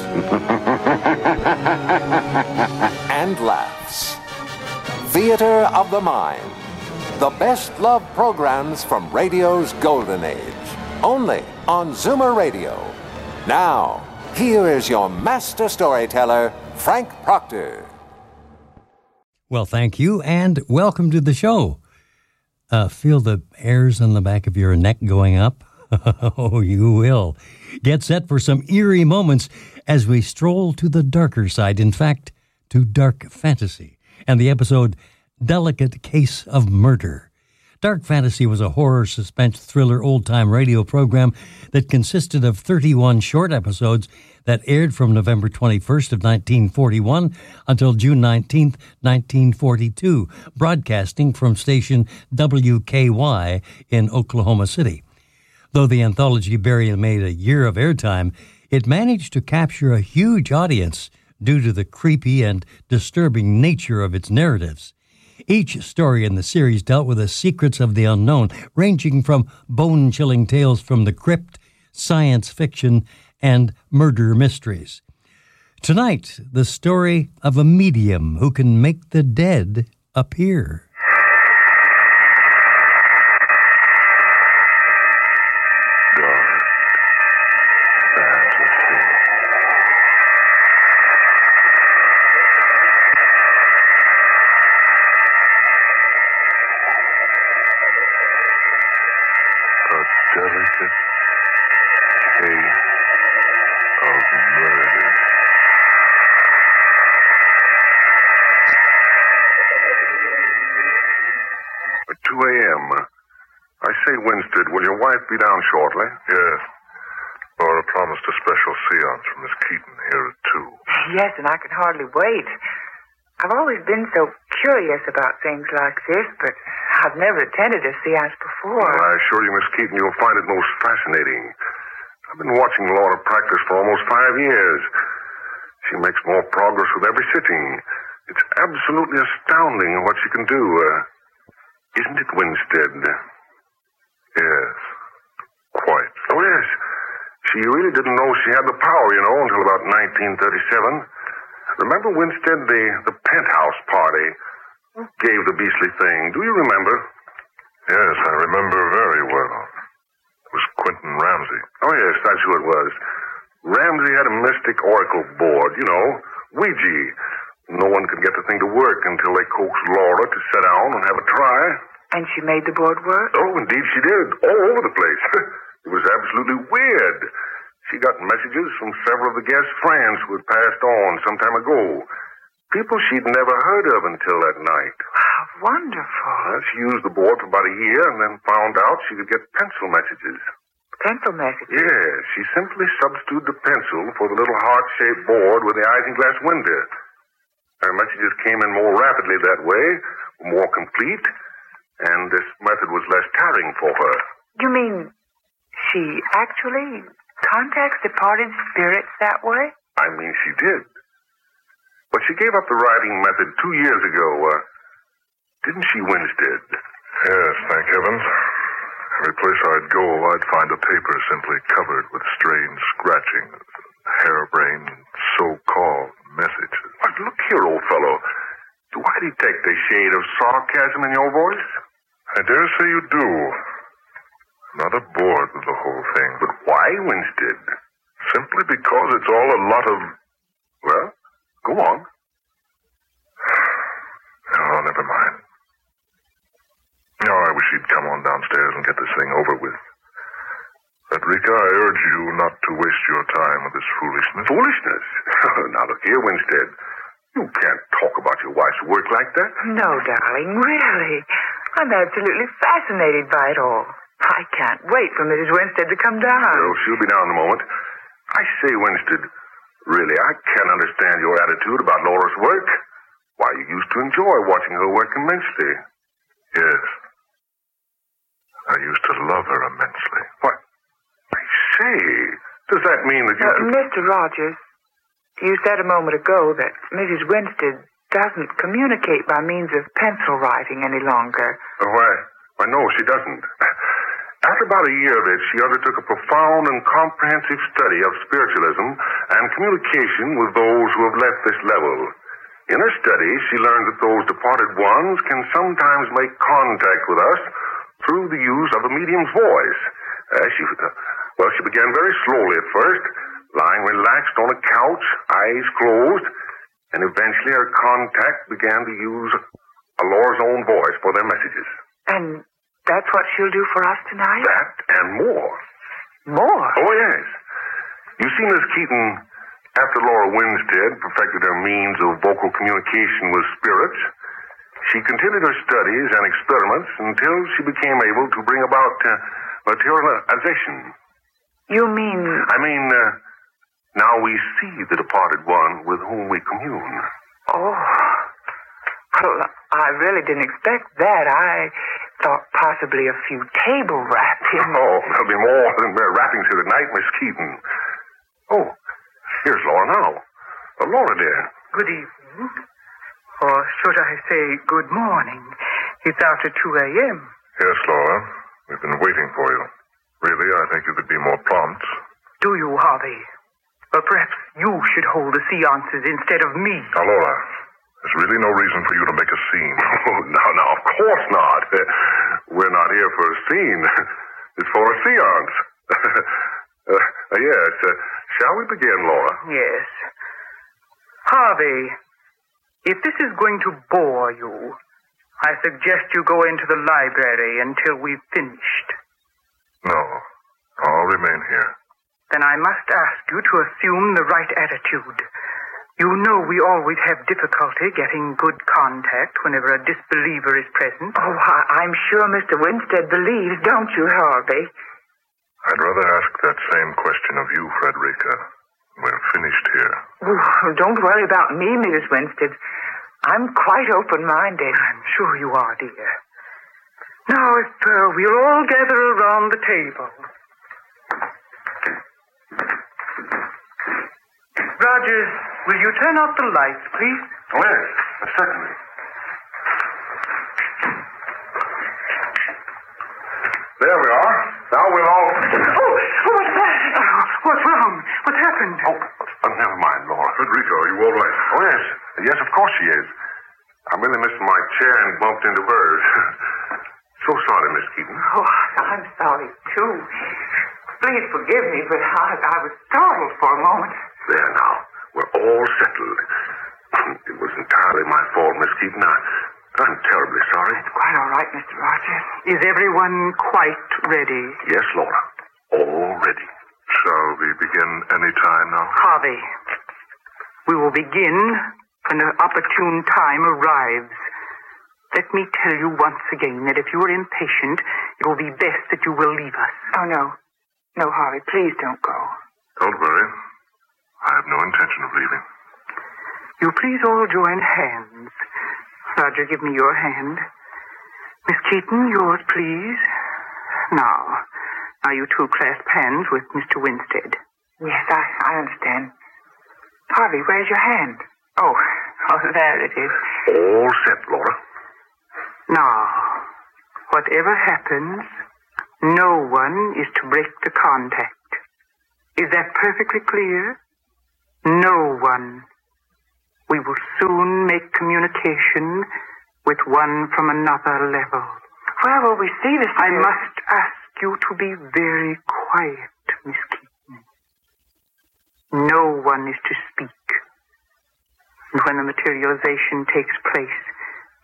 and laughs. Theater of the Mind. The best love programs from radio's golden age. Only on Zoomer Radio. Now, here is your master storyteller, Frank Proctor. Well, thank you, and welcome to the show. Uh, feel the hairs on the back of your neck going up? oh, you will. Get set for some eerie moments as we stroll to the darker side, in fact, to dark fantasy, and the episode Delicate Case of Murder. Dark Fantasy was a horror suspense thriller old time radio program that consisted of 31 short episodes that aired from November 21st of 1941 until June 19th, 1942, broadcasting from station WKY in Oklahoma City. Though the anthology barely made a year of airtime, it managed to capture a huge audience due to the creepy and disturbing nature of its narratives. Each story in the series dealt with the secrets of the unknown, ranging from bone chilling tales from the crypt, science fiction, and murder mysteries. Tonight, the story of a medium who can make the dead appear. Be down shortly? Yes. Laura promised a special seance from Miss Keaton here at 2. Yes, and I can hardly wait. I've always been so curious about things like this, but I've never attended a seance before. Well, I assure you, Miss Keaton, you'll find it most fascinating. I've been watching Laura practice for almost five years. She makes more progress with every sitting. It's absolutely astounding what she can do. Uh, isn't it, Winstead? Yes, quite. Oh, yes. She really didn't know she had the power, you know, until about 1937. Remember, Winstead, the, the penthouse party? Gave the beastly thing? Do you remember? Yes, I remember very well. It was Quentin Ramsey. Oh, yes, that's who it was. Ramsey had a mystic oracle board, you know, Ouija. No one could get the thing to work until they coaxed Laura to sit down and have a try. And she made the board work? Oh, indeed she did. All over the place. it was absolutely weird. She got messages from several of the guests' friends who had passed on some time ago. People she'd never heard of until that night. How wonderful. Well, she used the board for about a year and then found out she could get pencil messages. Pencil messages. Yes, she simply substituted the pencil for the little heart-shaped board with the isinglass window. Her messages came in more rapidly that way, more complete, and this method was less tiring for her. You mean she actually contacts departed spirits that way? I mean, she did. But she gave up the writing method two years ago. Uh, didn't she, Winstead? Yes, thank heavens. Every place I'd go, I'd find a paper simply covered with strange scratching, harebrained, so-called messages. But look here, old fellow. Do I detect a shade of sarcasm in your voice? I dare say you do. I'm rather bored with the whole thing. But why, Winstead? Simply because it's all a lot of... Well, go on. Oh, never mind. Oh, I wish he'd come on downstairs and get this thing over with. Frederica, I urge you not to waste your time with this foolishness. Foolishness? now look here, Winstead. You can't talk about your wife's work like that. No, darling, really. I'm absolutely fascinated by it all. I can't wait for Mrs. Winstead to come down. Oh, she'll be down in a moment. I say, Winstead, Really, I can't understand your attitude about Laura's work. Why, you used to enjoy watching her work immensely. Yes. I used to love her immensely. What? I say, does that mean that you... Uh, could- Mr. Rogers, you said a moment ago that Mrs. Winstead doesn't communicate by means of pencil writing any longer. Why, why, no, she doesn't. After about a year of it, she undertook a profound and comprehensive study of spiritualism and communication with those who have left this level. In her study, she learned that those departed ones can sometimes make contact with us through the use of a medium's voice. Uh, she, uh, well, she began very slowly at first, lying relaxed on a couch, eyes closed, and eventually her contact began to use Laura's own voice for their messages. And that's what she'll do for us tonight? That and more. More? Oh, yes. You see, Miss Keaton, after Laura Winstead perfected her means of vocal communication with spirits, she continued her studies and experiments until she became able to bring about uh, materialization. You mean... I mean, uh, now we see the departed one with whom we commune. Oh. Well, I really didn't expect that. I thought possibly a few table rappings. Oh, there'll be more than mere rappings here tonight, Miss Keaton. Oh, here's Laura now. Uh, Laura, dear. Good evening. Or should I say good morning? It's after 2 a.m. Yes, Laura. We've been waiting for you. Really, I think you could be more prompt. Do you, Harvey? Or perhaps you should hold the seances instead of me. Now, Laura, there's really no reason for you to make a scene. Oh, no, no, of course not. We're not here for a scene. It's for a seance. uh, yes. Uh, shall we begin, Laura? Yes. Harvey, if this is going to bore you, I suggest you go into the library until we've finished. No. I'll remain here. Then I must ask you to assume the right attitude. You know we always have difficulty getting good contact whenever a disbeliever is present. Oh, I- I'm sure Mr. Winstead believes, don't you, Harvey? I'd rather ask that same question of you, Frederica, when finished here. Oh, don't worry about me, Mrs. Winstead. I'm quite open-minded. I'm sure you are, dear. Now, if uh, we'll all gather around the table. Rogers, will you turn out the lights, please? Oh, yes. Certainly. There we are. Now we'll all... Oh, what's that? Oh, what's wrong? What's happened? Oh, uh, never mind, Laura. Frederica, are you all right? Oh, yes. Yes, of course she is. I merely missed my chair and bumped into hers. so sorry, Miss Keaton. Oh, I'm sorry, too. Please forgive me, but I, I was startled for a moment. There now. We're all settled. It was entirely my fault, Miss Keaton. I, I'm terribly sorry. It's quite all right, Mr. Rogers. Is everyone quite ready? Yes, Laura. All ready. Shall we begin any time now? Harvey, we will begin when the opportune time arrives. Let me tell you once again that if you are impatient, it will be best that you will leave us. Oh, no. No, Harvey, please don't go. Don't worry. I have no intention of leaving. You please all join hands. Roger, give me your hand. Miss Keaton, yours, please. Now, now you two clasp hands with Mr. Winstead. Yes, I, I understand. Harvey, where's your hand? Oh, oh, there it is. All set, Laura. Now, whatever happens, no one is to break the contact. Is that perfectly clear? No one. We will soon make communication with one from another level. Where will we see this? I must ask you to be very quiet, Miss Keaton. No one is to speak. And when the materialization takes place,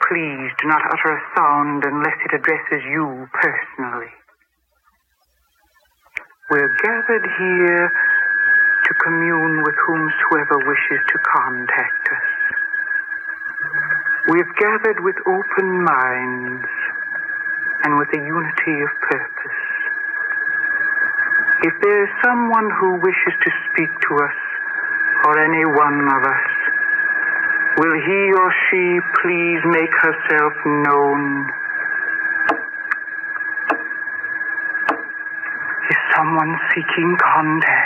please do not utter a sound unless it addresses you personally. We're gathered here to commune with whomsoever wishes to contact us. We've gathered with open minds and with a unity of purpose. If there is someone who wishes to speak to us or any one of us. Will he or she please make herself known? Is someone seeking contact?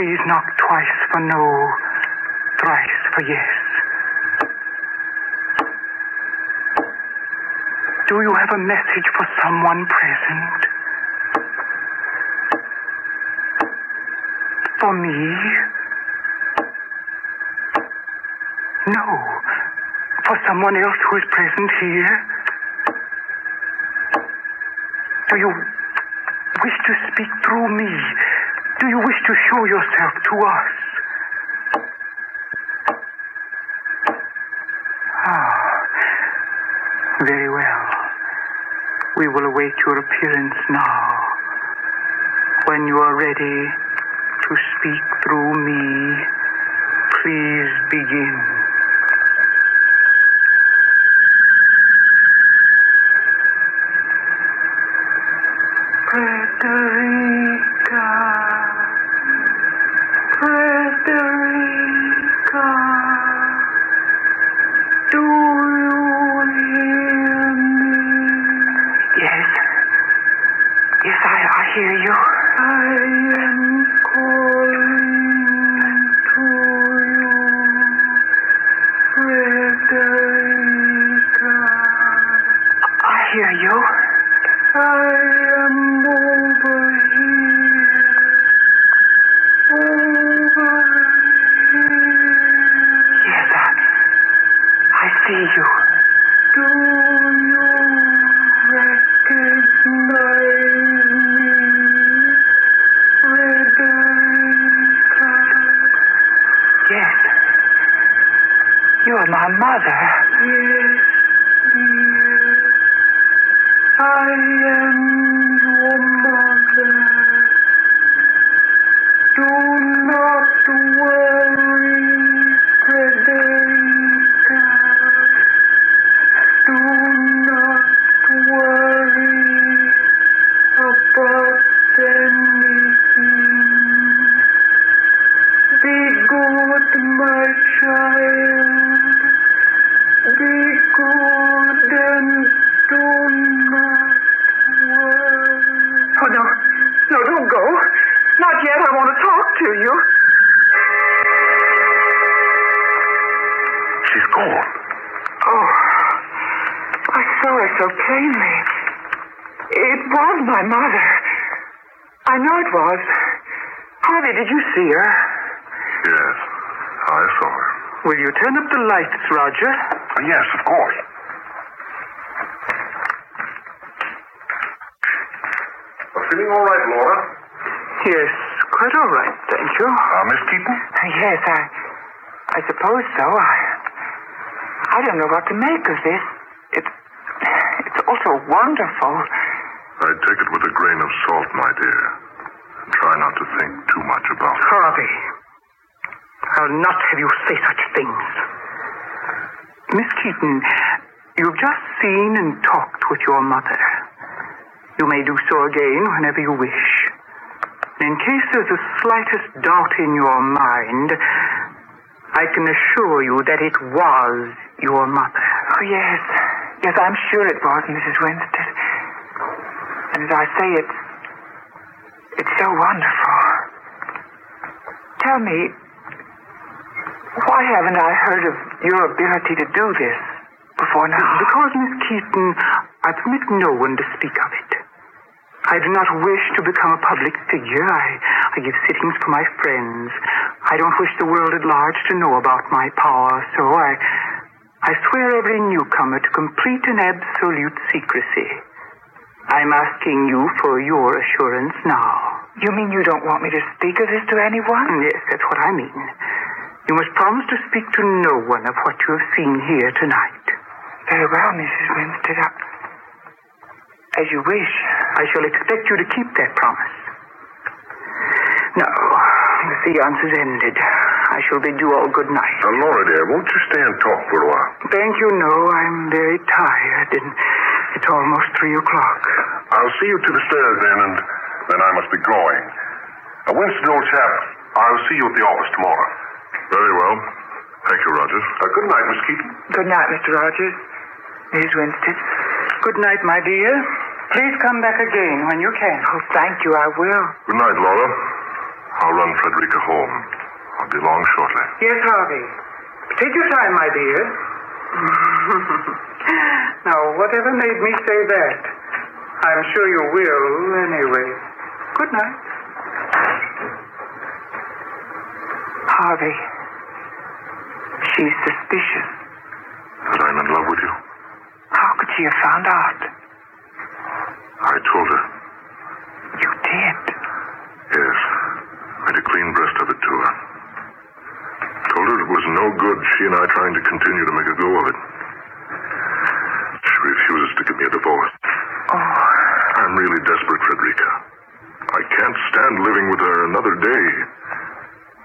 Please knock twice for no, thrice for yes. Do you have a message for someone present? For me? No. For someone else who is present here? Do you wish to speak through me? Do you wish to show yourself to us? Ah, very well. We will await your appearance now. When you are ready to speak through me, please begin. Plainly. It was my mother. I know it was. Harvey, did you see her? Yes, I saw her. Will you turn up the lights, Roger? Uh, yes, of course. Uh, feeling all right, Laura? Yes, quite all right, thank you. Uh, Miss Keaton? Yes, I. I suppose so. I. I don't know what to make of this. It. So wonderful. I'd take it with a grain of salt, my dear. And try not to think too much about it. Harvey, I'll not have you say such things. Miss Keaton, you've just seen and talked with your mother. You may do so again whenever you wish. In case there's the slightest doubt in your mind, I can assure you that it was your mother. Oh, yes. Yes, I'm sure it was, Mrs. Winstead. And as I say, it's. It's so wonderful. Tell me, why haven't I heard of your ability to do this before now? Because, Miss Keaton, I permit no one to speak of it. I do not wish to become a public figure. I, I give sittings for my friends. I don't wish the world at large to know about my power, so I, I swear every newcomer to complete and absolute secrecy. I'm asking you for your assurance now. You mean you don't want me to speak of this to anyone? Mm, yes, that's what I mean. You must promise to speak to no one of what you have seen here tonight. Very well, Mrs. Winstead. As you wish. I shall expect you to keep that promise. Now, the seance is ended. I shall bid you all good night. Now, Laura, dear, won't you stay and talk for a while? Thank you, no. I'm very tired, and it's almost three o'clock. I'll see you to the stairs then, and then I must be going. Uh, Winston, old chap, I'll see you at the office tomorrow. Very well. Thank you, Rogers. Uh, good night, Miss Keaton. Good night, Mr. Rogers. Mrs. Winston. Good night, my dear. Please come back again when you can. Oh, thank you, I will. Good night, Laura. I'll run Frederica home. I'll be along shortly. Yes, Harvey. Take your time, my dear. now, whatever made me say that? I'm sure you will anyway. Good night. Harvey. She's suspicious. That I'm in love with you. How could she have found out? I told her. You did. Yes. Made a clean breast of it to her. Told her it was no good she and I trying to continue to make a go of it. She refuses to give me a divorce. Oh, I'm really desperate, Frederica. I can't stand living with her another day.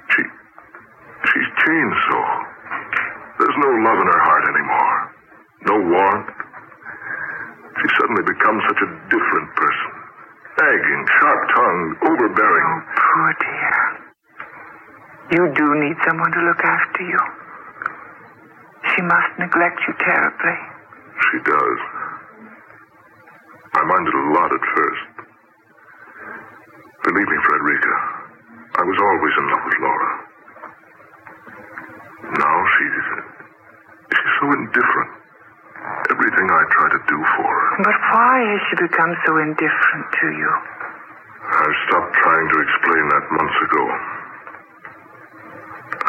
She. She's changed so. There's no love in her heart anymore. No warmth. She suddenly becomes such a different person. Nagging, sharp tongued, overbearing. Oh, poor dear. You do need someone to look after you. She must neglect you terribly. She does. I minded a lot at first. Believe me, Frederica, I was always in love with Laura. Now she's. She's so indifferent. Everything I try to do for her. But why has she become so indifferent to you? I stopped trying to explain that months ago.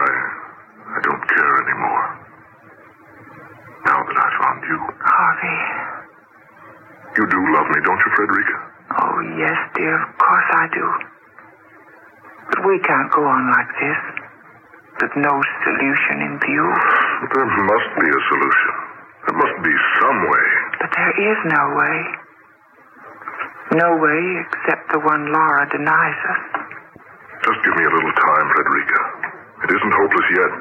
I. I don't care anymore. Now that I found you. Harvey. You do love me, don't you, Frederica? Oh, yes, dear. Of course I do. But we can't go on like this. With no solution in view. But there must be a solution. There must be some way. But there is no way. No way except the one Laura denies us. Just give me a little time, Frederica. It isn't hopeless yet.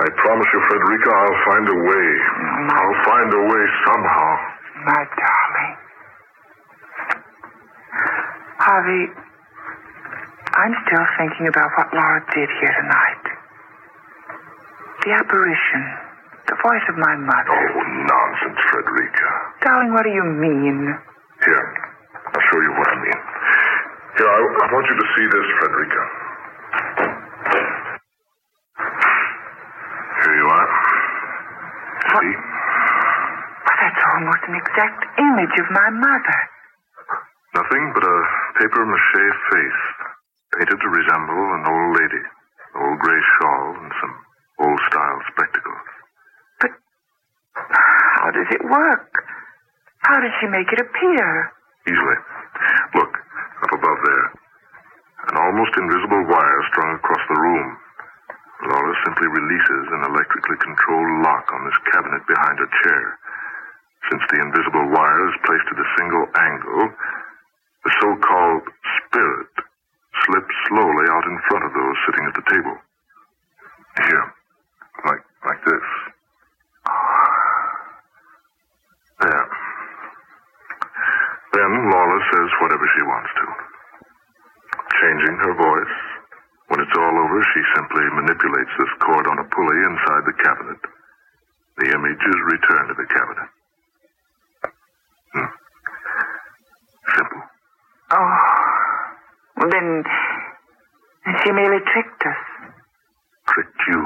I promise you, Frederica, I'll find a way. Mm-hmm. I'll find a way somehow. My darling. Harvey, I'm still thinking about what Laura did here tonight. The apparition. The voice of my mother. Oh, nonsense, Frederica. Darling, what do you mean? Here, I'll show you what I mean. Here, I, I want you to see this, Frederica. Here you are. See? Well, that's almost an exact image of my mother. Nothing but a paper mache face, painted to resemble an old lady, an old gray shawl, and some old style spectacles. But how does it work? How does she make it appear? Easily. Look, up above there. An almost invisible wire strung across the room. Simply releases an electrically controlled lock on this cabinet behind her chair. Since the invisible wire is placed at a single angle, the so-called spirit slips slowly out in front of those sitting at the table. Here. Like, like this. There. Then Laura says whatever she wants to. Changing her voice. When it's all over, she simply manipulates this cord on a pulley inside the cabinet. The image is returned to the cabinet. Hmm. Simple. Oh, well, then, then she merely tricked us. Tricked you.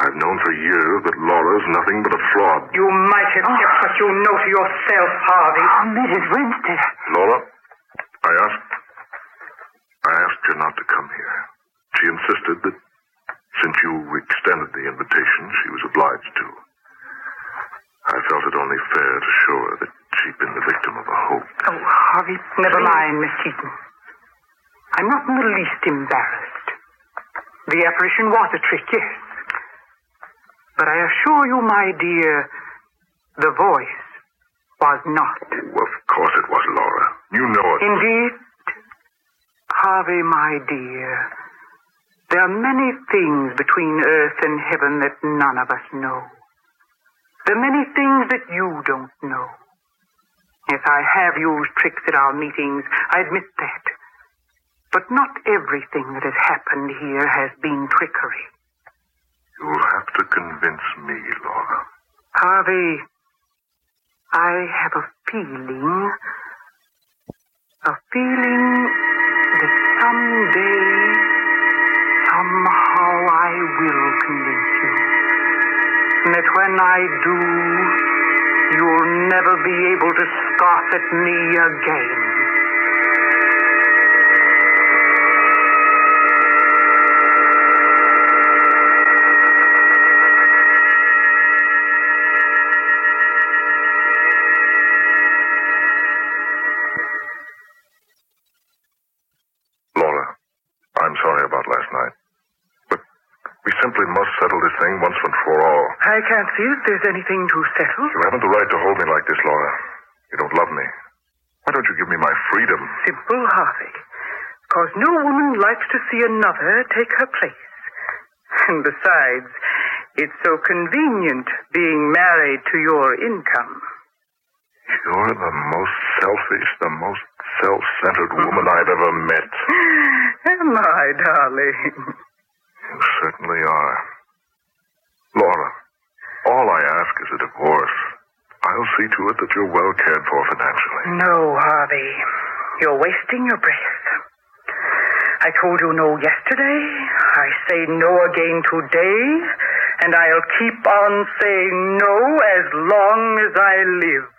I've known for years that Laura's nothing but a fraud. You might have kept what you know to yourself, Harvey. Oh, Mrs. Winstead. Laura, I asked. I asked her not to come here. She insisted that since you extended the invitation, she was obliged to. I felt it only fair to show her that she'd been the victim of a hoax. Oh, Harvey, never mind, Miss Keaton. I'm not in the least embarrassed. The apparition was a trick, yes. But I assure you, my dear, the voice was not. Of course it was, Laura. You know it. Indeed, Harvey, my dear, there are many things between earth and heaven that none of us know. There are many things that you don't know. Yes, I have used tricks at our meetings. I admit that. But not everything that has happened here has been trickery. You'll have to convince me, Laura. Harvey, I have a feeling, a feeling that someday, somehow I will convince you. And that when I do, you'll never be able to scoff at me again. See that there's anything to settle. You haven't the right to hold me like this, Laura. You don't love me. Why don't you give me my freedom? Simple, Harvey. Because no woman likes to see another take her place. And besides, it's so convenient being married to your income. You're the most selfish, the most self-centered woman I've ever met. Am I, darling? You certainly are. Laura, all I ask is a divorce. I'll see to it that you're well cared for financially. No, Harvey. You're wasting your breath. I told you no yesterday. I say no again today. And I'll keep on saying no as long as I live.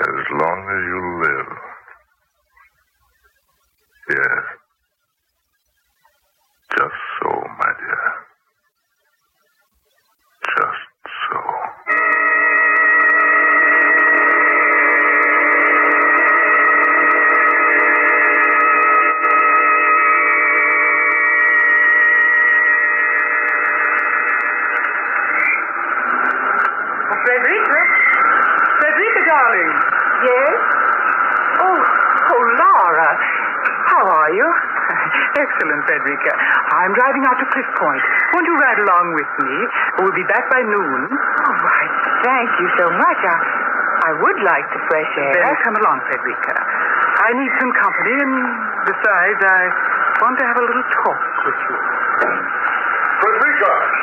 As long as you live. Ride along with me? We'll be back by noon. Oh, why, thank you so much. I, I would like the fresh air. Then come along, Frederica. I need some company, and besides, I want to have a little talk with you. Frederica!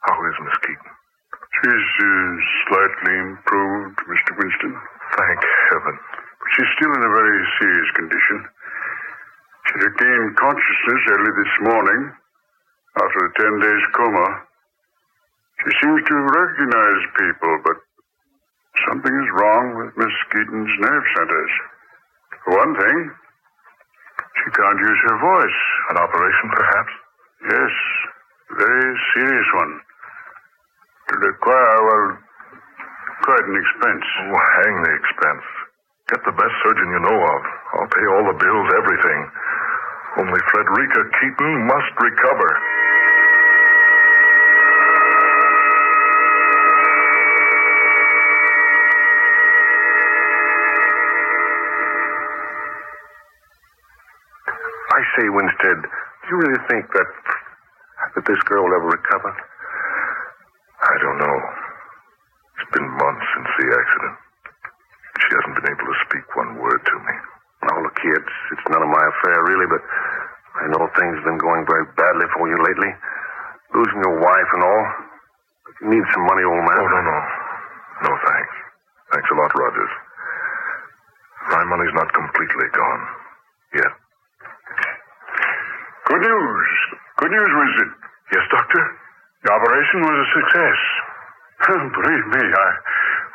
How is Miss Keaton? She's uh, slightly improved, Mr. Winston. Thank heaven. But she's still in a very serious condition. She regained consciousness early this morning after a 10 days coma. She seems to recognize people, but something is wrong with Miss Keaton's nerve centers. For one thing, she can't use her voice. An operation, perhaps? Yes, a very serious one. To require, well, quite an expense. Oh, hang the expense. Get the best surgeon you know of. I'll pay all the bills, everything. Only Frederica Keaton must recover. I say, Winstead, do you really think that that this girl will ever recover? I don't know. It's been months since the accident. She hasn't been able to speak one word to me. Well, look here, it's, it's none of my affair, really, but I know things have been going very badly for you lately. Losing your wife and all. But you need some money, old man. Oh, no, no. No, thanks. Thanks a lot, Rogers. My money's not completely gone. Yet. Good news. Good news, Winston. Yes, Doctor? The operation was a success. Believe me, I,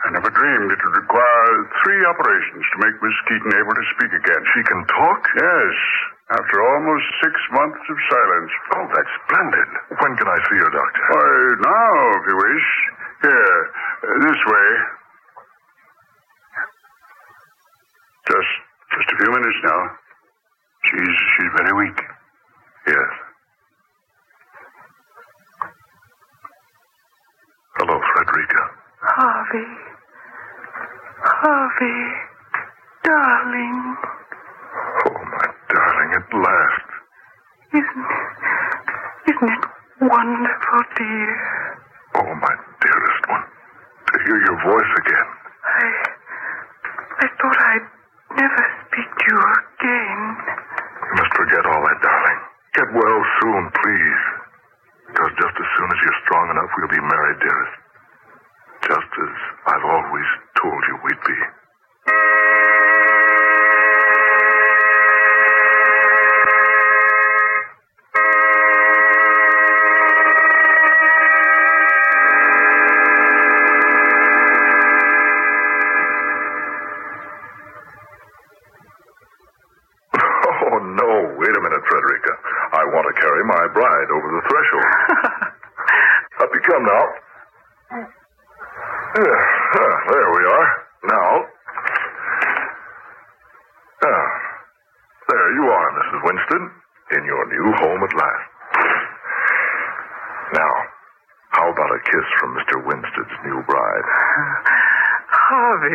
I never dreamed it would require three operations to make Miss Keaton able to speak again. She can talk? Yes, after almost six months of silence. Oh, that's splendid. When can I see her, Doctor? Why, now, if you wish. Here, uh, this way. Just, just a few minutes now. She's, she's very weak. Yes. Hello, Frederica. Harvey. Harvey. Darling. Oh, my darling, at last. Isn't, isn't it wonderful, dear? Oh, my dearest one. To hear your voice again. I, I thought I'd never speak to you again. You must forget all that, darling. Get well soon, please. Because just as soon as you're strong enough, we'll be married, dearest. Just as I've always told you we'd be.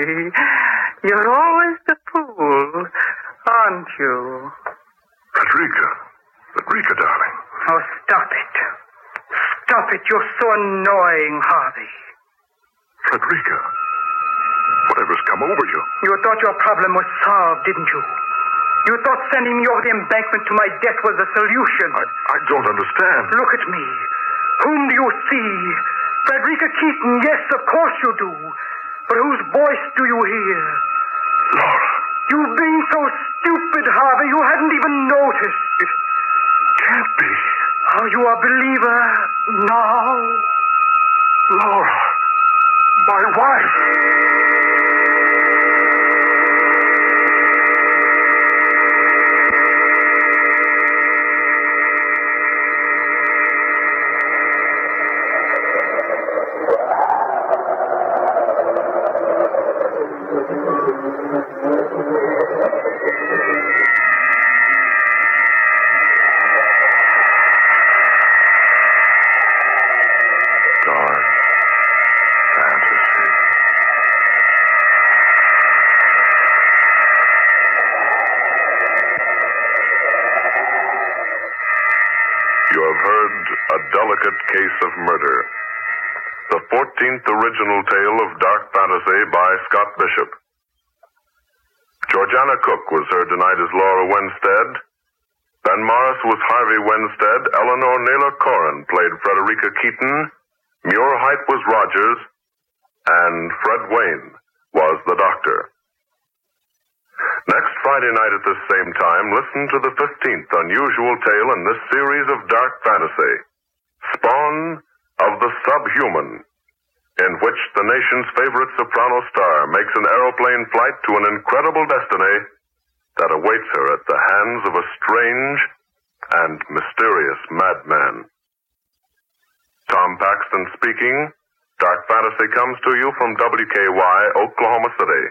Harvey, you're always the fool, aren't you? Frederica. Frederica, darling. Oh, stop it. Stop it. You're so annoying, Harvey. Frederica. Whatever's come over you? You thought your problem was solved, didn't you? You thought sending me over the embankment to my death was the solution. I, I don't understand. Look at me. Whom do you see? Frederica Keaton, yes, of course you do. But whose voice do you hear? Laura. You've been so stupid, Harvey, you hadn't even noticed. It can't be. Are you a believer now? Laura. My wife. 16th original tale of dark fantasy by Scott Bishop. Georgiana Cook was her tonight as Laura Winstead. Ben Morris was Harvey Winstead. Eleanor Naylor Corrin played Frederica Keaton. Muir Height was Rogers. And Fred Wayne was the doctor. Next Friday night at this same time, listen to the 15th unusual tale in this series of dark fantasy Spawn of the Subhuman in which the nation's favorite soprano star makes an aeroplane flight to an incredible destiny that awaits her at the hands of a strange and mysterious madman. Tom Paxton speaking. Dark Fantasy comes to you from WKY, Oklahoma City.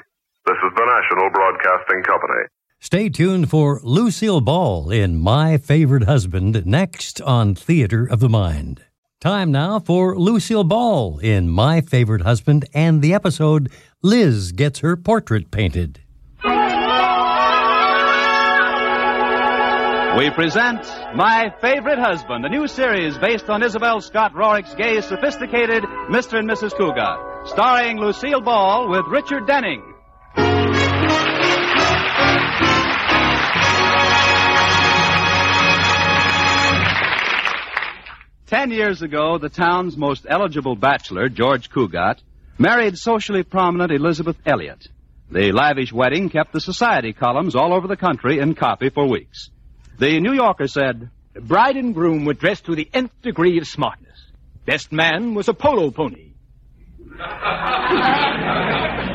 This is the National Broadcasting Company. Stay tuned for Lucille Ball in My Favorite Husband next on Theater of the Mind. Time now for Lucille Ball in My Favorite Husband and the episode Liz Gets Her Portrait Painted. We present My Favorite Husband, a new series based on Isabel Scott Rorick's gay, sophisticated Mr. and Mrs. Cugat, starring Lucille Ball with Richard Denning. Ten years ago, the town's most eligible bachelor, George Cugat, married socially prominent Elizabeth Elliot. The lavish wedding kept the society columns all over the country in copy for weeks. The New Yorker said, The bride and groom were dressed to the nth degree of smartness. Best man was a polo pony.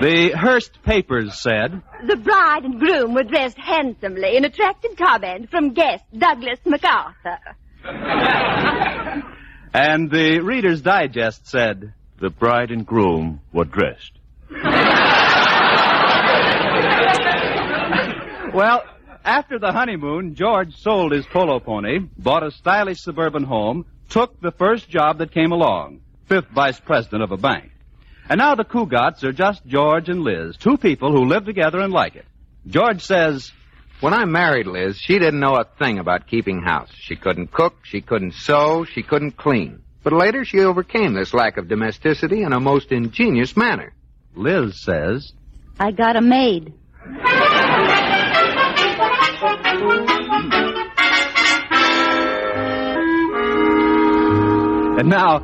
The Hearst papers said, The bride and groom were dressed handsomely in attracted comment from guest Douglas MacArthur. and the Reader's Digest said, The bride and groom were dressed. well, after the honeymoon, George sold his polo pony, bought a stylish suburban home, took the first job that came along, fifth vice president of a bank. And now the Cugats are just George and Liz, two people who live together and like it. George says, When I married Liz, she didn't know a thing about keeping house. She couldn't cook, she couldn't sew, she couldn't clean. But later she overcame this lack of domesticity in a most ingenious manner. Liz says, I got a maid. And now,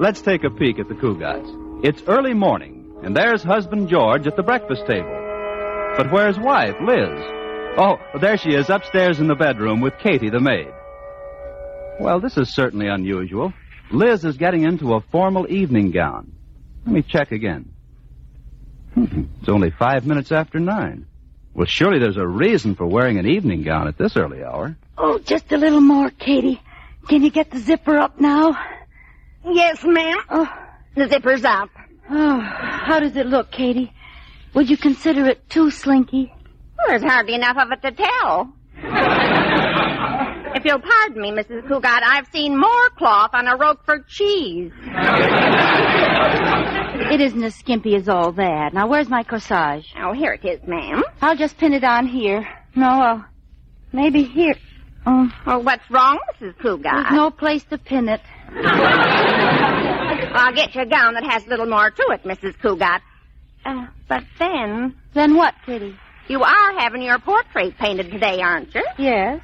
let's take a peek at the Cugats. It's early morning, and there's husband George at the breakfast table. But where's wife, Liz? Oh, there she is upstairs in the bedroom with Katie, the maid. Well, this is certainly unusual. Liz is getting into a formal evening gown. Let me check again. Hmm, It's only five minutes after nine. Well, surely there's a reason for wearing an evening gown at this early hour. Oh, just a little more, Katie. Can you get the zipper up now? Yes, ma'am. Oh, The zipper's up. oh, how does it look, Katie? Would you consider it too slinky? Well, there's hardly enough of it to tell. if you'll pardon me, Mrs. Cugat, I've seen more cloth on a Roquefort cheese. It isn't as skimpy as all that. Now, where's my corsage? Oh, here it is, ma'am. I'll just pin it on here. No, uh, maybe here. Oh, Well, what's wrong, Mrs. Cugat? there's no place to pin it. I'll get you a gown that has a little more to it, Mrs. Cugat. Uh, but then, Then what, Kitty? You are having your portrait painted today, aren't you? Yes.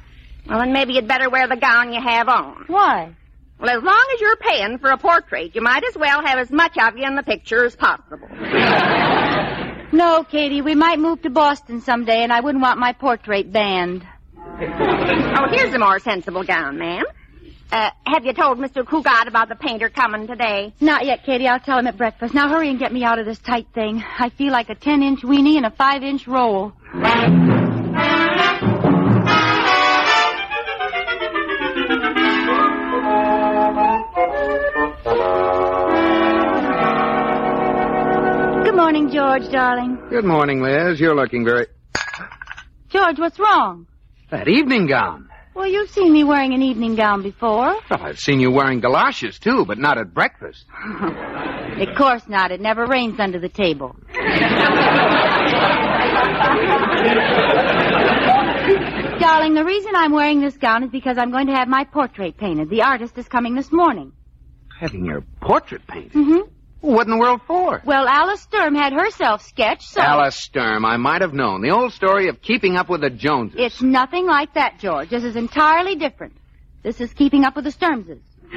Well, then maybe you'd better wear the gown you have on. Why? Well, as long as you're paying for a portrait, you might as well have as much of you in the picture as possible. No, Katie, we might move to Boston someday, and I wouldn't want my portrait banned. Oh, here's a more sensible gown, ma'am. Uh, have you told Mr. Cugat about the painter coming today? Not yet, Katie. I'll tell him at breakfast. Now hurry and get me out of this tight thing. I feel like a 10-inch weenie in a 5-inch roll. Good morning, George, darling. Good morning, Liz. You're looking very. George, what's wrong? That evening gown. Well, you've seen me wearing an evening gown before. Well, I've seen you wearing galoshes, too, but not at breakfast. Of course not. It never rains under the table. Darling, the reason I'm wearing this gown is because I'm going to have my portrait painted. The artist is coming this morning. Having your portrait painted? Mm-hmm. What in the world for? Well, Alice Sturm had herself sketched, so... Alice Sturm, I might have known. The old story of keeping up with the Joneses. It's nothing like that, George. This is entirely different. This is keeping up with the Sturmses.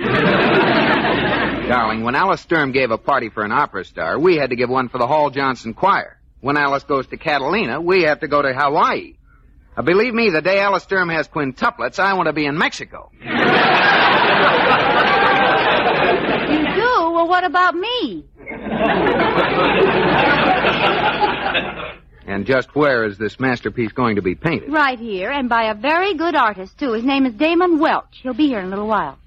Darling, when Alice Sturm gave a party for an opera star, we had to give one for the Hall Johnson Choir. When Alice goes to Catalina, we have to go to Hawaii. Uh, believe me, the day Alice Sturm has quintuplets, I want to be in Mexico. You do? Well, what about me? And just where is this masterpiece going to be painted? Right here, and by a very good artist, too. His name is Damon Welch. He'll be here in a little while.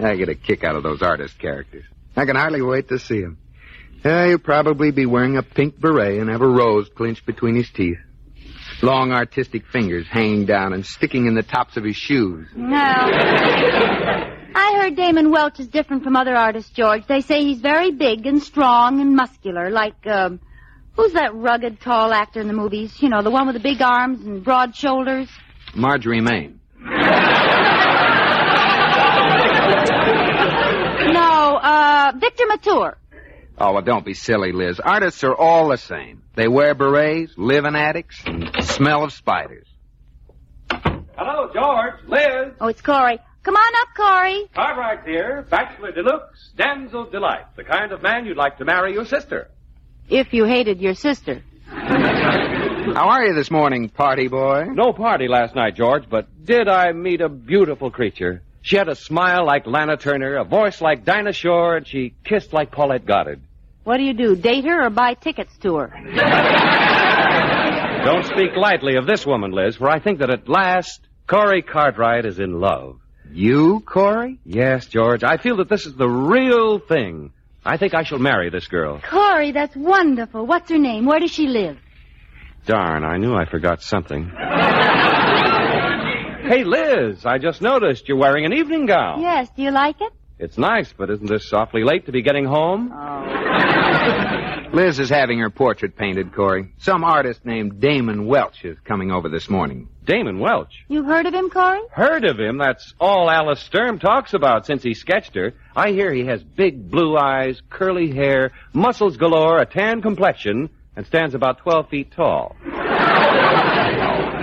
I get a kick out of those artist characters. I can hardly wait to see him. Uh, he'll probably be wearing a pink beret and have a rose clinched between his teeth. Long artistic fingers hanging down and sticking in the tops of his shoes. No. I heard Damon Welch is different from other artists, George. They say he's very big and strong and muscular, like, um, who's that rugged, tall actor in the movies? You know, the one with the big arms and broad shoulders? Marjorie Main. No, uh, Victor Mature. Oh, well, don't be silly, Liz. Artists are all the same. They wear berets, live in attics, and smell of spiders. Hello, George, Liz, Oh, it's Corey. Come on up, Corey. Cartwright here, Bachelor Deluxe, Damsel Delight, the kind of man you'd like to marry your sister. If you hated your sister. How are you this morning, party boy? No party last night, George, but did I meet a beautiful creature? She had a smile like Lana Turner, a voice like Dinah Shore, and she kissed like Paulette Goddard. What do you do, date her or buy tickets to her? Don't speak lightly of this woman, Liz, for I think that at last Corey Cartwright is in love. You, Corey? Yes, George. I feel that this is the real thing. I think I shall marry this girl. Corey, that's wonderful. What's her name? Where does she live? Darn, I knew I forgot something. hey, Liz, I just noticed you're wearing an evening gown. Yes, do you like it? It's nice, but isn't this awfully late to be getting home? Oh. Liz is having her portrait painted, Corey. Some artist named Damon Welch is coming over this morning. Damon Welch. You've heard of him, Corey? Heard of him? That's all Alice Sturm talks about since he sketched her. I hear he has big blue eyes, curly hair, muscles galore, a tan complexion, and stands about 12 feet tall.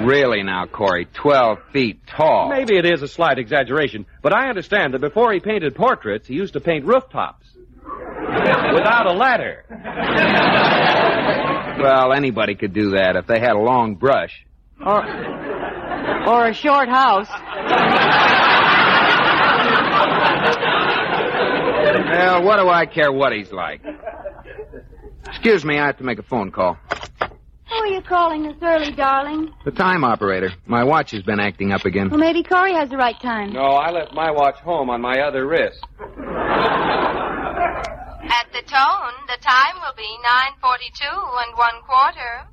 Really now, Corey, 12 feet tall. Maybe it is a slight exaggeration, but I understand that before he painted portraits, he used to paint rooftops. Without a ladder. Well, anybody could do that if they had a long brush. Or, or a short house. Well, what do I care what he's like? Excuse me, I have to make a phone call. Who are you calling this early, darling? The time operator. My watch has been acting up again. Well, maybe Corey has the right time. No, I left my watch home on my other wrist. At the tone, the time will be 9.42 and one quarter.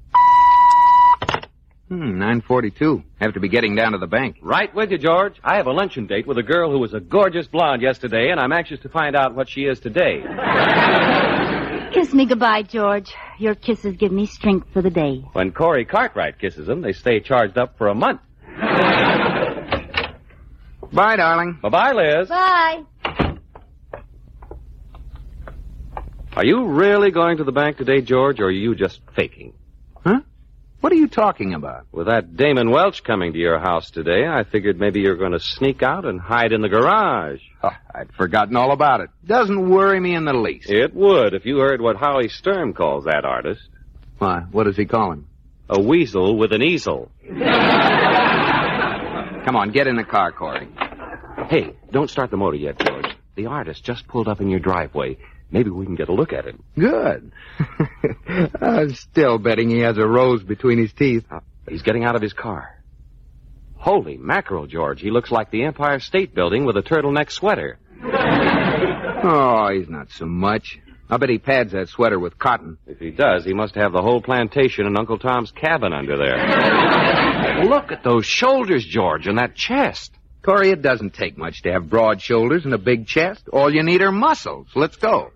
Hmm, 942. Have to be getting down to the bank. Right with you, George. I have a luncheon date with a girl who was a gorgeous blonde yesterday, and I'm anxious to find out what she is today. Kiss me goodbye, George. Your kisses give me strength for the day. When Corey Cartwright kisses them, they stay charged up for a month. Bye, darling. Bye-bye, Liz. Bye. Are you really going to the bank today, George, or are you just faking? Huh? What are you talking about? With that Damon Welch coming to your house today, I figured maybe you're going to sneak out and hide in the garage. Oh, I'd forgotten all about it. Doesn't worry me in the least. It would if you heard what Howie Sturm calls that artist. Why? What does he call him? A weasel with an easel. Come on, get in the car, Corey. Hey, don't start the motor yet, George. The artist just pulled up in your driveway. Maybe we can get a look at him. Good. I'm still betting he has a rose between his teeth. Uh, he's getting out of his car. Holy mackerel, George. He looks like the Empire State Building with a turtleneck sweater. Oh, he's not so much. I bet he pads that sweater with cotton. If he does, he must have the whole plantation and Uncle Tom's cabin under there. Look at those shoulders, George, and that chest. Corey, it doesn't take much to have broad shoulders and a big chest. All you need are muscles. Let's go.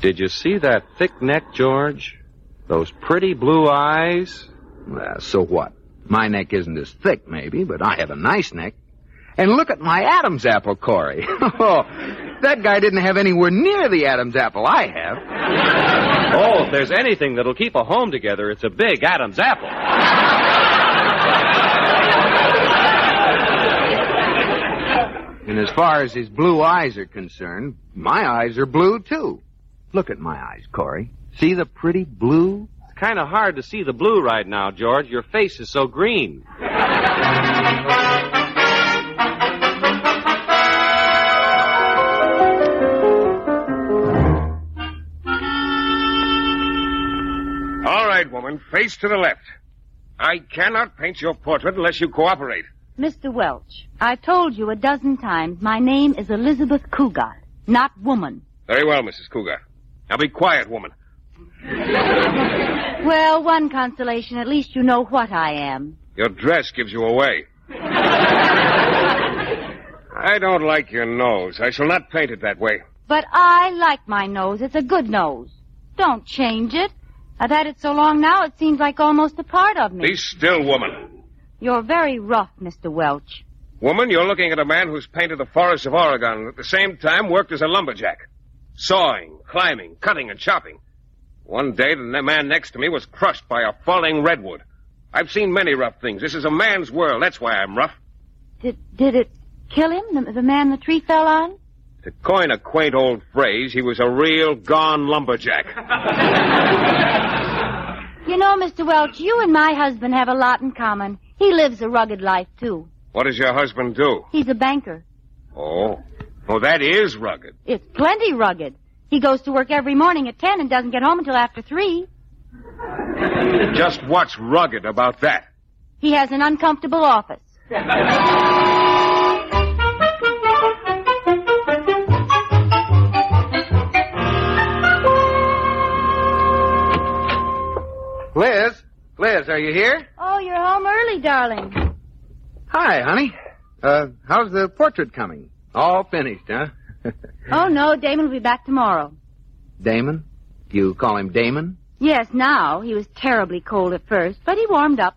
Did you see that thick neck, George? Those pretty blue eyes? Well, so what? My neck isn't as thick, maybe, but I have a nice neck. And look at my Adam's apple, Corey. oh, that guy didn't have anywhere near the Adam's apple I have. Oh, if there's anything that'll keep a home together, it's a big Adam's apple. And as far as his blue eyes are concerned, my eyes are blue, too. Look at my eyes, Corey. See the pretty blue? It's kind of hard to see the blue right now, George. Your face is so green. All right, woman, face to the left. I cannot paint your portrait unless you cooperate. Mr. Welch, I've told you a dozen times my name is Elizabeth Cugat, not woman. Very well, Mrs. Cugat. Now be quiet, woman. Well, one consolation, at least you know what I am. Your dress gives you away. I don't like your nose. I shall not paint it that way. But I like my nose. It's a good nose. Don't change it. I've had it so long now it seems like almost a part of me. Be still, woman. You're very rough, Mr. Welch. Woman, you're looking at a man who's painted the forests of Oregon and at the same time worked as a lumberjack. Sawing, climbing, cutting, and chopping. One day, the man next to me was crushed by a falling redwood. I've seen many rough things. This is a man's world. That's why I'm rough. Did did it kill him? The, the man the tree fell on? To coin a quaint old phrase, he was a real gone lumberjack. You know, Mr. Welch, you and my husband have a lot in common. He lives a rugged life, too. what does your husband do? He's a banker. Oh. Well, that is rugged. It's plenty rugged. He goes to work every morning at 10 and doesn't get home until after 3. Just what's rugged about that? He has an uncomfortable office. Liz? Liz, are you here? Oh, you're home early, darling. Hi, honey. Uh, how's the portrait coming? All finished, huh? Oh, no, Damon will be back tomorrow. Damon? You call him Damon? Yes, now. He was terribly cold at first, but he warmed up.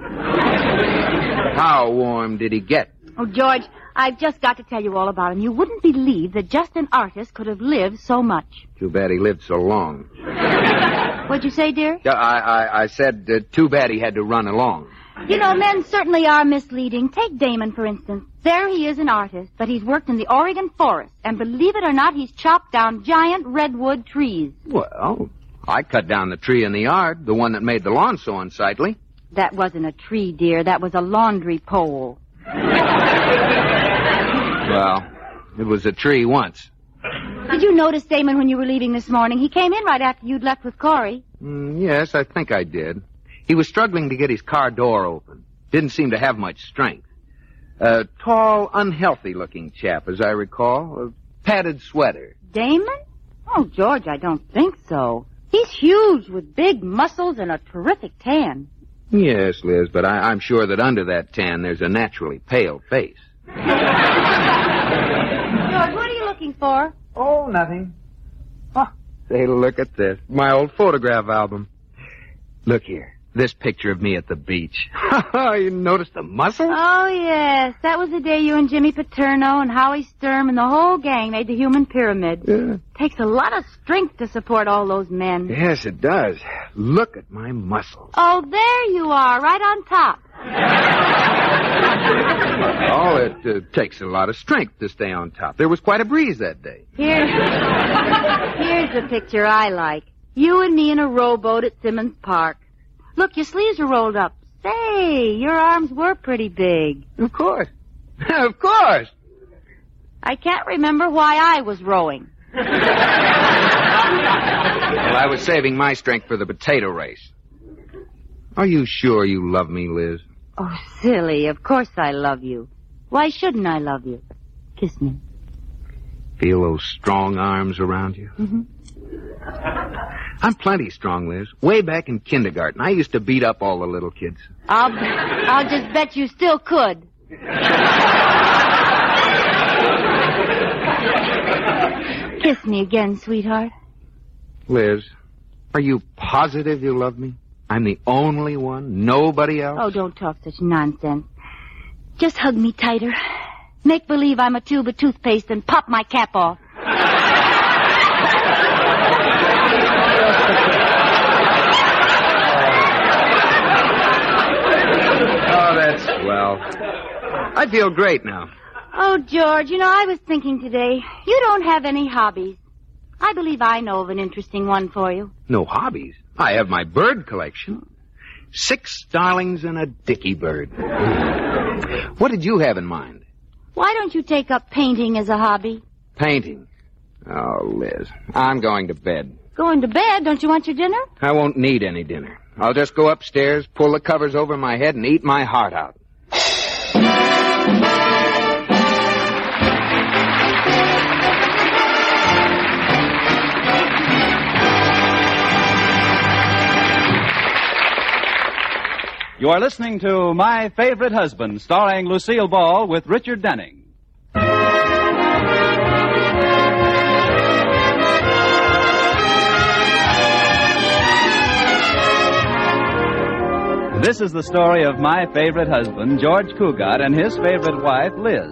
How warm did he get? Oh, George, I've just got to tell you all about him. You wouldn't believe that just an artist could have lived so much. Too bad he lived so long. What'd you say, dear? I, I, I said uh, too bad he had to run along. You know, men certainly are misleading. Take Damon, for instance. There he is an artist, but he's worked in the Oregon forest, and believe it or not, he's chopped down giant redwood trees. Well, I cut down the tree in the yard, the one that made the lawn so unsightly. That wasn't a tree, dear. That was a laundry pole. Well, it was a tree once. Did you notice Damon when you were leaving this morning? He came in right after you'd left with Corey. Mm, yes, I think I did. He was struggling to get his car door open. Didn't seem to have much strength. A tall, unhealthy looking chap, as I recall. A padded sweater. Damon? Oh, George, I don't think so. He's huge with big muscles and a terrific tan. Yes, Liz, but I, I'm sure that under that tan there's a naturally pale face. George, what are you looking for? Oh, nothing. Say, look at this. My old photograph album. Look here. This picture of me at the beach. you noticed the muscles? Oh, yes. That was the day you and Jimmy Paterno and Howie Sturm and the whole gang made the human pyramid. Yeah. Takes a lot of strength to support all those men. Yes, it does. Look at my muscles. Oh, there you are, right on top. Oh, it uh, takes a lot of strength to stay on top. There was quite a breeze that day. Here's, here's the picture I like. You and me in a rowboat at Simmons Park. Look, your sleeves are rolled up. Say, your arms were pretty big. Of course. of course. I can't remember why I was rowing. Well, I was saving my strength for the potato race. Are you sure you love me, Liz? Oh, silly. Of course I love you. Why shouldn't I love you? Kiss me. Feel those strong arms around you? Mm-hmm. I'm plenty strong, Liz. Way back in kindergarten, I used to beat up all the little kids. I'll, I'll just bet you still could. Kiss me again, sweetheart. Liz, are you positive you love me? I'm the only one, nobody else? Oh, don't talk such nonsense. Just hug me tighter. Make believe I'm a tube of toothpaste and pop my cap off. Oh, swell. I feel great now. Oh, George, you know, I was thinking today, you don't have any hobbies. I believe I know of an interesting one for you. No hobbies. I have my bird collection. Six starlings and a dicky bird. What did you have in mind? Why don't you take up painting as a hobby? Painting. Oh, Liz, I'm going to bed. Going to bed? Don't you want your dinner? I won't need any dinner. I'll just go upstairs, pull the covers over my head, and eat my heart out. You are listening to My Favorite Husband, starring Lucille Ball with Richard Denning. This is the story of my favorite husband, George Cugat, and his favorite wife, Liz,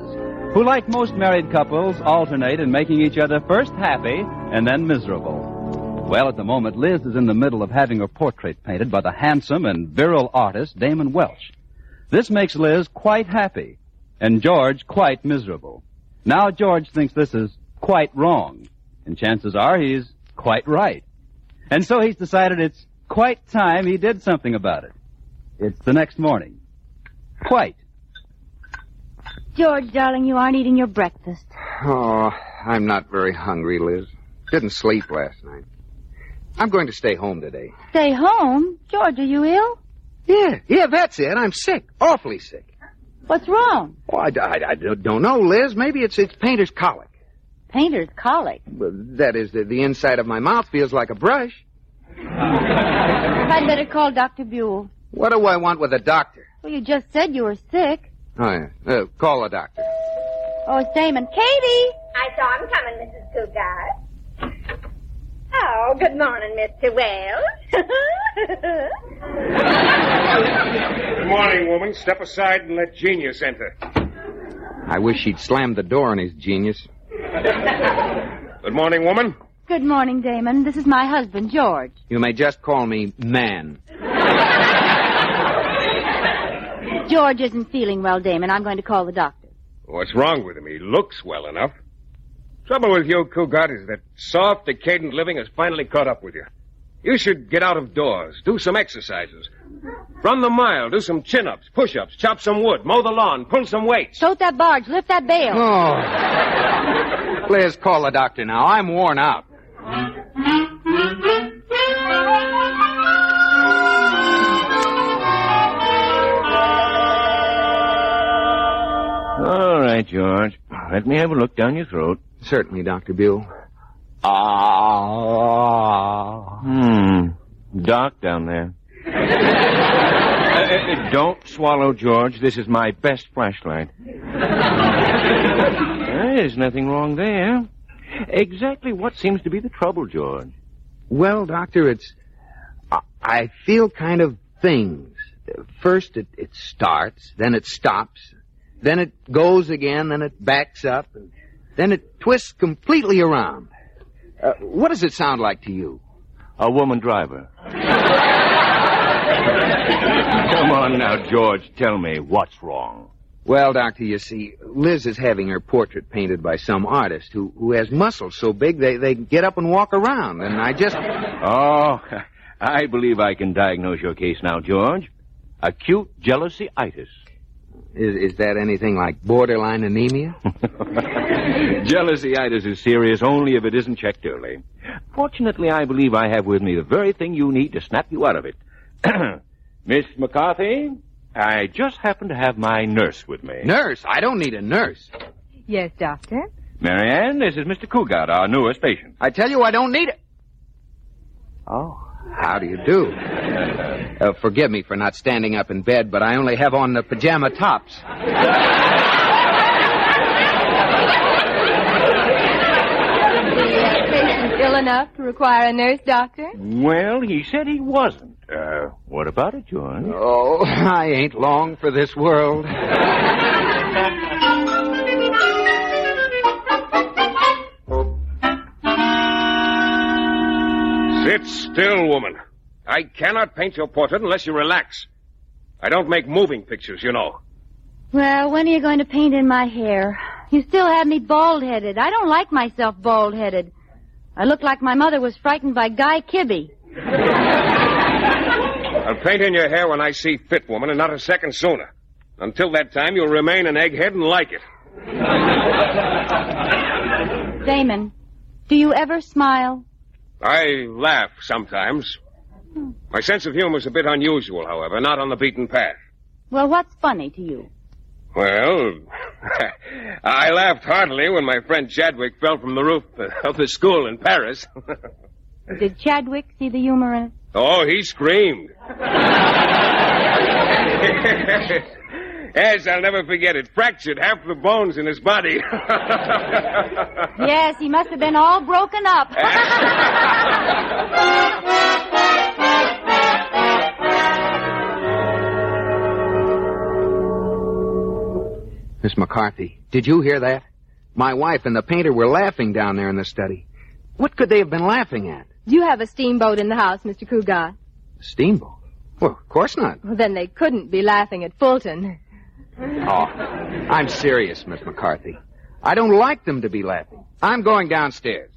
who, like most married couples, alternate in making each other first happy and then miserable. Well, at the moment, Liz is in the middle of having her portrait painted by the handsome and virile artist, Damon Welch. This makes Liz quite happy, and George quite miserable. Now George thinks this is quite wrong, and chances are he's quite right. And so he's decided it's quite time he did something about it. It's the next morning. Quite. George, darling, you aren't eating your breakfast. Oh, I'm not very hungry, Liz. Didn't sleep last night. I'm going to stay home today. Stay home? George, are you ill? Yeah, yeah, that's it. I'm sick. Awfully sick. What's wrong? Oh, I, I, I don't know, Liz. Maybe it's it's painter's colic. Painter's colic. Well, that is, the, the inside of my mouth feels like a brush. I'd better call Dr. Buell. What do I want with a doctor? Well, you just said you were sick. Oh, yeah. Uh, call a doctor. Oh, it's Damon. Katie! I saw him coming, Mrs. Cugat. Oh, good morning, Mr. Wells. Good morning, woman. Step aside and let genius enter. I wish he'd slammed the door on his genius. Good morning, woman. Good morning, Damon. This is my husband, George. You may just call me man. George isn't feeling well, Damon. I'm going to call the doctor. What's wrong with him? He looks well enough. Trouble with you, Cugat, is that soft, decadent living has finally caught up with you. You should get out of doors, do some exercises. Run the mile, do some chin-ups, push-ups, chop some wood, mow the lawn, pull some weights. Tote that barge, lift that bale. Oh. Liz, call the doctor now. I'm worn out. All right, George. Let me have a look down your throat. Certainly, Dr. Buell. Ah. Hmm. Dark down there. Uh, uh, don't swallow, George. This is my best flashlight. There's nothing wrong there. Exactly what seems to be the trouble, George? Well, Doctor, it's. I, I feel kind of things. First, it, it starts, then it stops, then it goes again, then it backs up, and then it twists completely around. Uh, what does it sound like to you? A woman driver. Come on now, George. Tell me what's wrong. Well, Doctor, you see, Liz is having her portrait painted by some artist who, who has muscles so big they, they get up and walk around, and I just. Oh, I believe I can diagnose your case now, George. Acute jealousy-itis. Is, is that anything like borderline anemia? Jealousy-itis is serious only if it isn't checked early. Fortunately, I believe I have with me the very thing you need to snap you out of it. Miss McCarthy, I just happen to have my nurse with me. Nurse? I don't need a nurse. Yes, Doctor. Marianne, this is Mr. Cugat, our newest patient. I tell you, I don't need it. Oh. How do you do? Uh, forgive me for not standing up in bed, but I only have on the pajama tops. Patient ill enough to require a nurse, Doctor? Well, he said he wasn't. Uh, what about it, George? Oh, I ain't long for this world. Sit still, woman. I cannot paint your portrait unless you relax. I don't make moving pictures, you know. Well, when are you going to paint in my hair? You still have me bald-headed. I don't like myself bald-headed. I look like my mother was frightened by Guy Kibbee. I'll paint in your hair when I see fit, woman, and not a second sooner. Until that time, you'll remain an egghead and like it. Damon, do you ever smile? I laugh sometimes. My sense of humor is a bit unusual, however, not on the beaten path. Well, what's funny to you? Well, I laughed heartily when my friend Chadwick fell from the roof of the school in Paris. Did Chadwick see the humor in it? oh, he screamed. yes, I'll never forget it. Fractured half the bones in his body. Yes, he must have been all broken up. Miss McCarthy, did you hear that? My wife and the painter were laughing down there in the study. What could they have been laughing at? Do you have a steamboat in the house, Mr. Cugat? Steamboat? Well, of course not. Well, then they couldn't be laughing at Fulton. Oh, I'm serious, Miss McCarthy. I don't like them to be laughing. I'm going downstairs.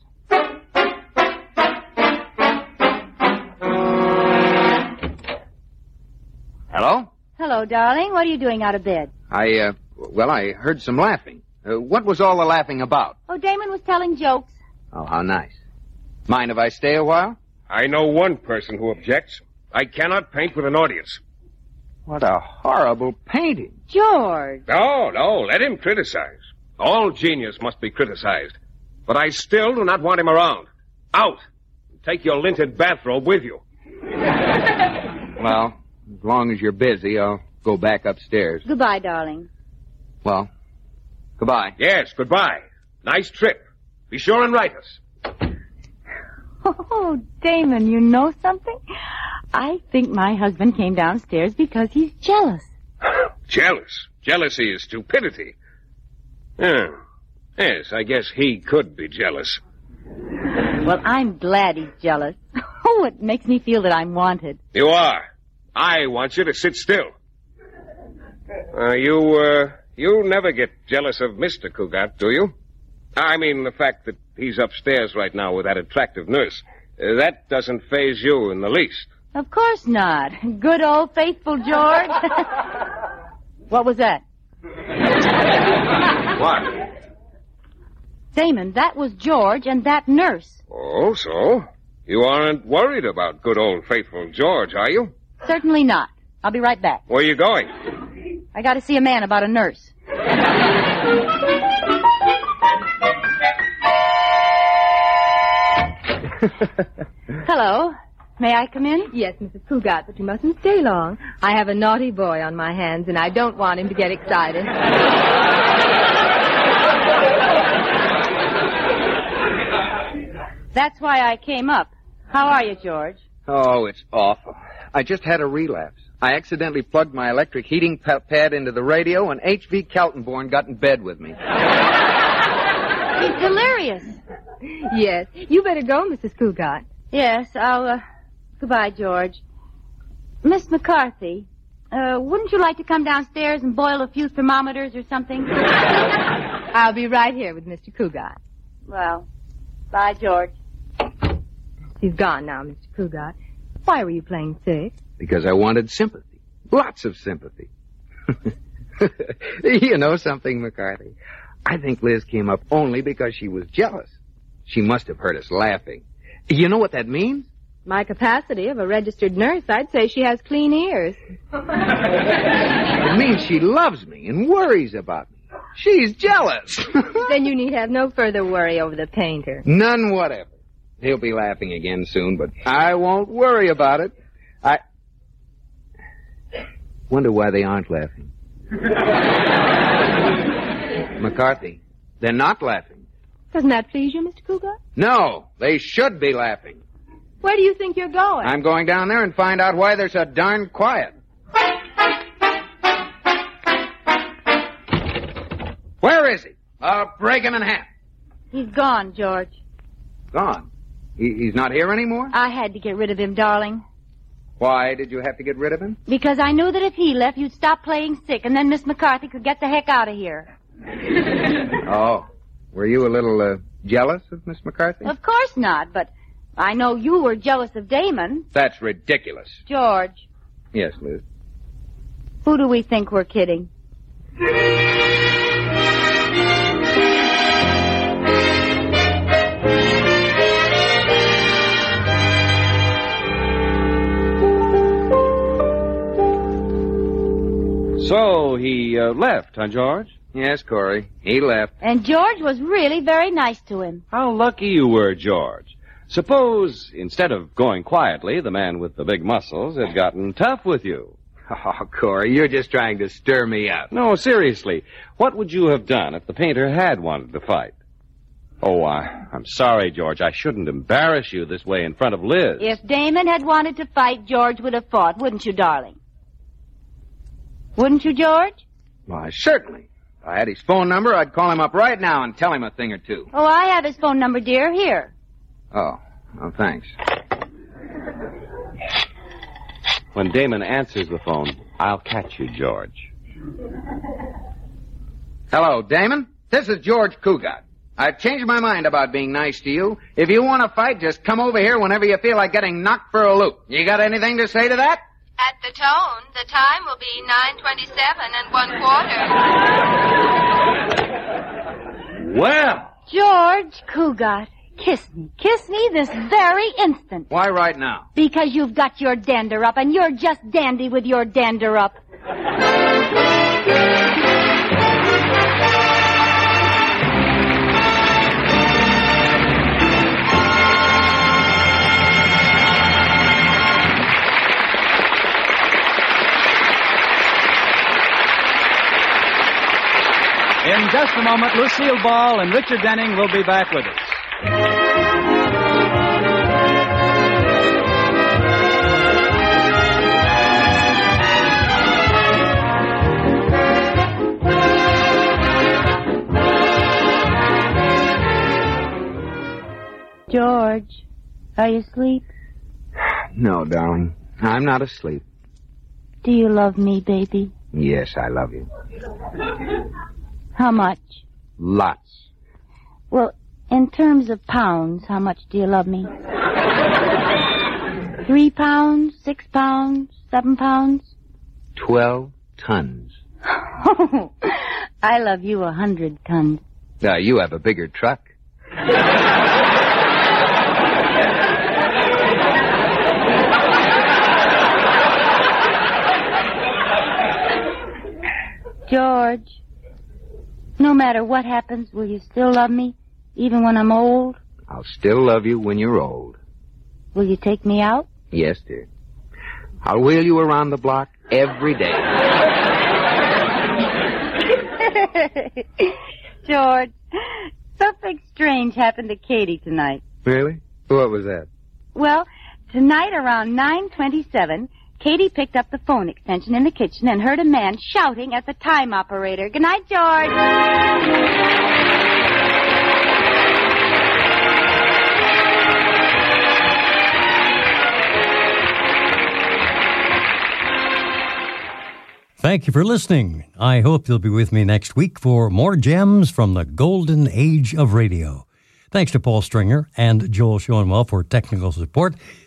Hello? Hello, darling. What are you doing out of bed? I, uh, well, I heard some laughing. Uh, what was all the laughing about? Oh, Damon was telling jokes. Oh, how nice. Mind if I stay a while? I know one person who objects. I cannot paint with an audience. What a horrible painting. George. No, no, let him criticize. All genius must be criticized. But I still do not want him around. Out! Take your linted bathrobe with you. Well, as long as you're busy, I'll go back upstairs. Goodbye, darling. Well, goodbye. Yes, goodbye. Nice trip. Be sure and write us. Oh, Damon, you know something? I think my husband came downstairs because he's jealous. Jealous. Jealousy is stupidity. Yeah. Yes, I guess he could be jealous. Well, I'm glad he's jealous. Oh, it makes me feel that I'm wanted. You are. I want you to sit still. Uh, you, uh, you never get jealous of Mr. Cugat, do you? I mean, the fact that he's upstairs right now with that attractive nurse. Uh, that doesn't phase you in the least. Of course not. Good old faithful George. what was that? What? Damon, that was George and that nurse. Oh, so? You aren't worried about good old faithful George, are you? Certainly not. I'll be right back. Where are you going? I got to see a man about a nurse. Hello. May I come in? Yes, Mrs. Cugat, but you mustn't stay long. I have a naughty boy on my hands, and I don't want him to get excited. That's why I came up. How are you, George? Oh, it's awful. I just had a relapse. I accidentally plugged my electric heating pa- pad into the radio, and H.V. Kaltenborn got in bed with me. He's delirious. yes. You better go, Mrs. Cugat. Yes, I'll, uh, goodbye, George. Miss McCarthy, uh, wouldn't you like to come downstairs and boil a few thermometers or something? I'll be right here with Mr. Cugat. well, bye, George. He's gone now, Mr. Cugat. Why were you playing sick? Because I wanted sympathy. Lots of sympathy. you know something, McCarthy? I think Liz came up only because she was jealous. She must have heard us laughing. You know what that means? My capacity of a registered nurse, I'd say she has clean ears. It means she loves me and worries about me. She's jealous. then you need have no further worry over the painter. None whatever. He'll be laughing again soon, but I won't worry about it. I wonder why they aren't laughing. McCarthy, they're not laughing. Doesn't that please you, Mr. Cugat? No, they should be laughing. Where do you think you're going? I'm going down there and find out why they're so darn quiet. Where is he? I'll break him in half. He's gone, George. Gone. He, he's not here anymore? I had to get rid of him, darling. Why did you have to get rid of him? Because I knew that if he left, you'd stop playing sick, and then Miss McCarthy could get the heck out of here. Oh. Were you a little uh, jealous of Miss McCarthy? Of course not, but I know you were jealous of Damon. That's ridiculous. George, Yes, Liz. who do we think we're kidding? So he uh, left, huh, George? Yes, Corey. He left. And George was really very nice to him. How lucky you were, George. Suppose, instead of going quietly, the man with the big muscles had gotten tough with you. Oh, Corey, you're just trying to stir me up. No, seriously. What would you have done if the painter had wanted to fight? Oh, I, I'm sorry, George. I shouldn't embarrass you this way in front of Liz. If Damon had wanted to fight, George would have fought, wouldn't you, darling? Wouldn't you, George? Why, certainly. If I had his phone number, I'd call him up right now and tell him a thing or two. Oh, I have his phone number, dear. Here. Oh, well, thanks. When Damon answers the phone, I'll catch you, George. Hello, Damon. This is George Cugat. I've changed my mind about being nice to you. If you want to fight, just come over here whenever you feel like getting knocked for a loop. You got anything to say to that? At the tone, the time will be 9.27 and one quarter. Well, George Cugat, kiss me. Kiss me this very instant. Why right now? Because you've got your dander up, and you're just dandy with your dander up. In just a moment, Lucille Ball and Richard Denning will be back with us. George, are you asleep? No, darling. I'm not asleep. Do you love me, baby? Yes, I love you. How much? Lots. Well, in terms of pounds, how much do you love me? Three pounds, six pounds, seven pounds? Twelve tons. I love you a hundred tons. Uh, you have a bigger truck. George, no matter what happens, will you still love me, even when I'm old? I'll still love you when you're old. Will you take me out? Yes, dear. I'll wheel you around the block every day. George, something strange happened to Katie tonight. Really? What was that? Well, tonight around 927, Katie picked up the phone extension in the kitchen and heard a man shouting at the time operator. Good night, George. Thank you for listening. I hope you'll be with me next week for more gems from the golden age of radio. Thanks to Paul Stringer and Joel Schoenwell for technical support.